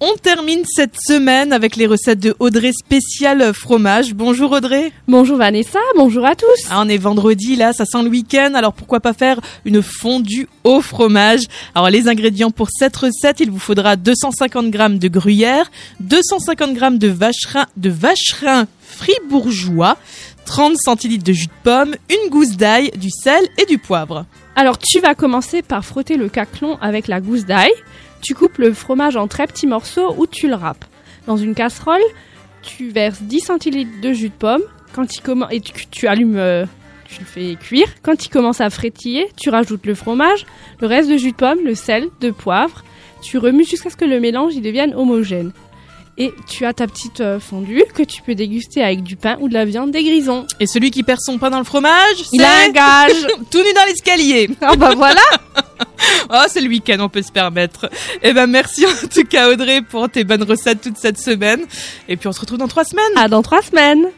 On termine cette semaine avec les recettes de Audrey spécial fromage. Bonjour Audrey. Bonjour Vanessa, bonjour à tous. Ah, on est vendredi là, ça sent le week-end, alors pourquoi pas faire une fondue au fromage? Alors les ingrédients pour cette recette, il vous faudra 250 g de gruyère, 250 g de vacherin, de vacherin fribourgeois, 30 centilitres de jus de pomme, une gousse d'ail, du sel et du poivre. Alors tu vas commencer par frotter le caclon avec la gousse d'ail. Tu coupes le fromage en très petits morceaux ou tu le râpes. Dans une casserole, tu verses 10 centilitres de jus de pomme. Quand il commence et tu, allumes, euh, tu le fais cuire. Quand il commence à frétiller, tu rajoutes le fromage, le reste de jus de pomme, le sel, de poivre. Tu remues jusqu'à ce que le mélange y devienne homogène et tu as ta petite euh, fondue que tu peux déguster avec du pain ou de la viande des grisons. Et celui qui perd son pain dans le fromage, il a un gage tout nu dans l'escalier. Ah bah voilà. oh, c'est le week-end, on peut se permettre. Eh ben merci en tout cas Audrey pour tes bonnes recettes toute cette semaine. Et puis on se retrouve dans trois semaines. Ah dans trois semaines.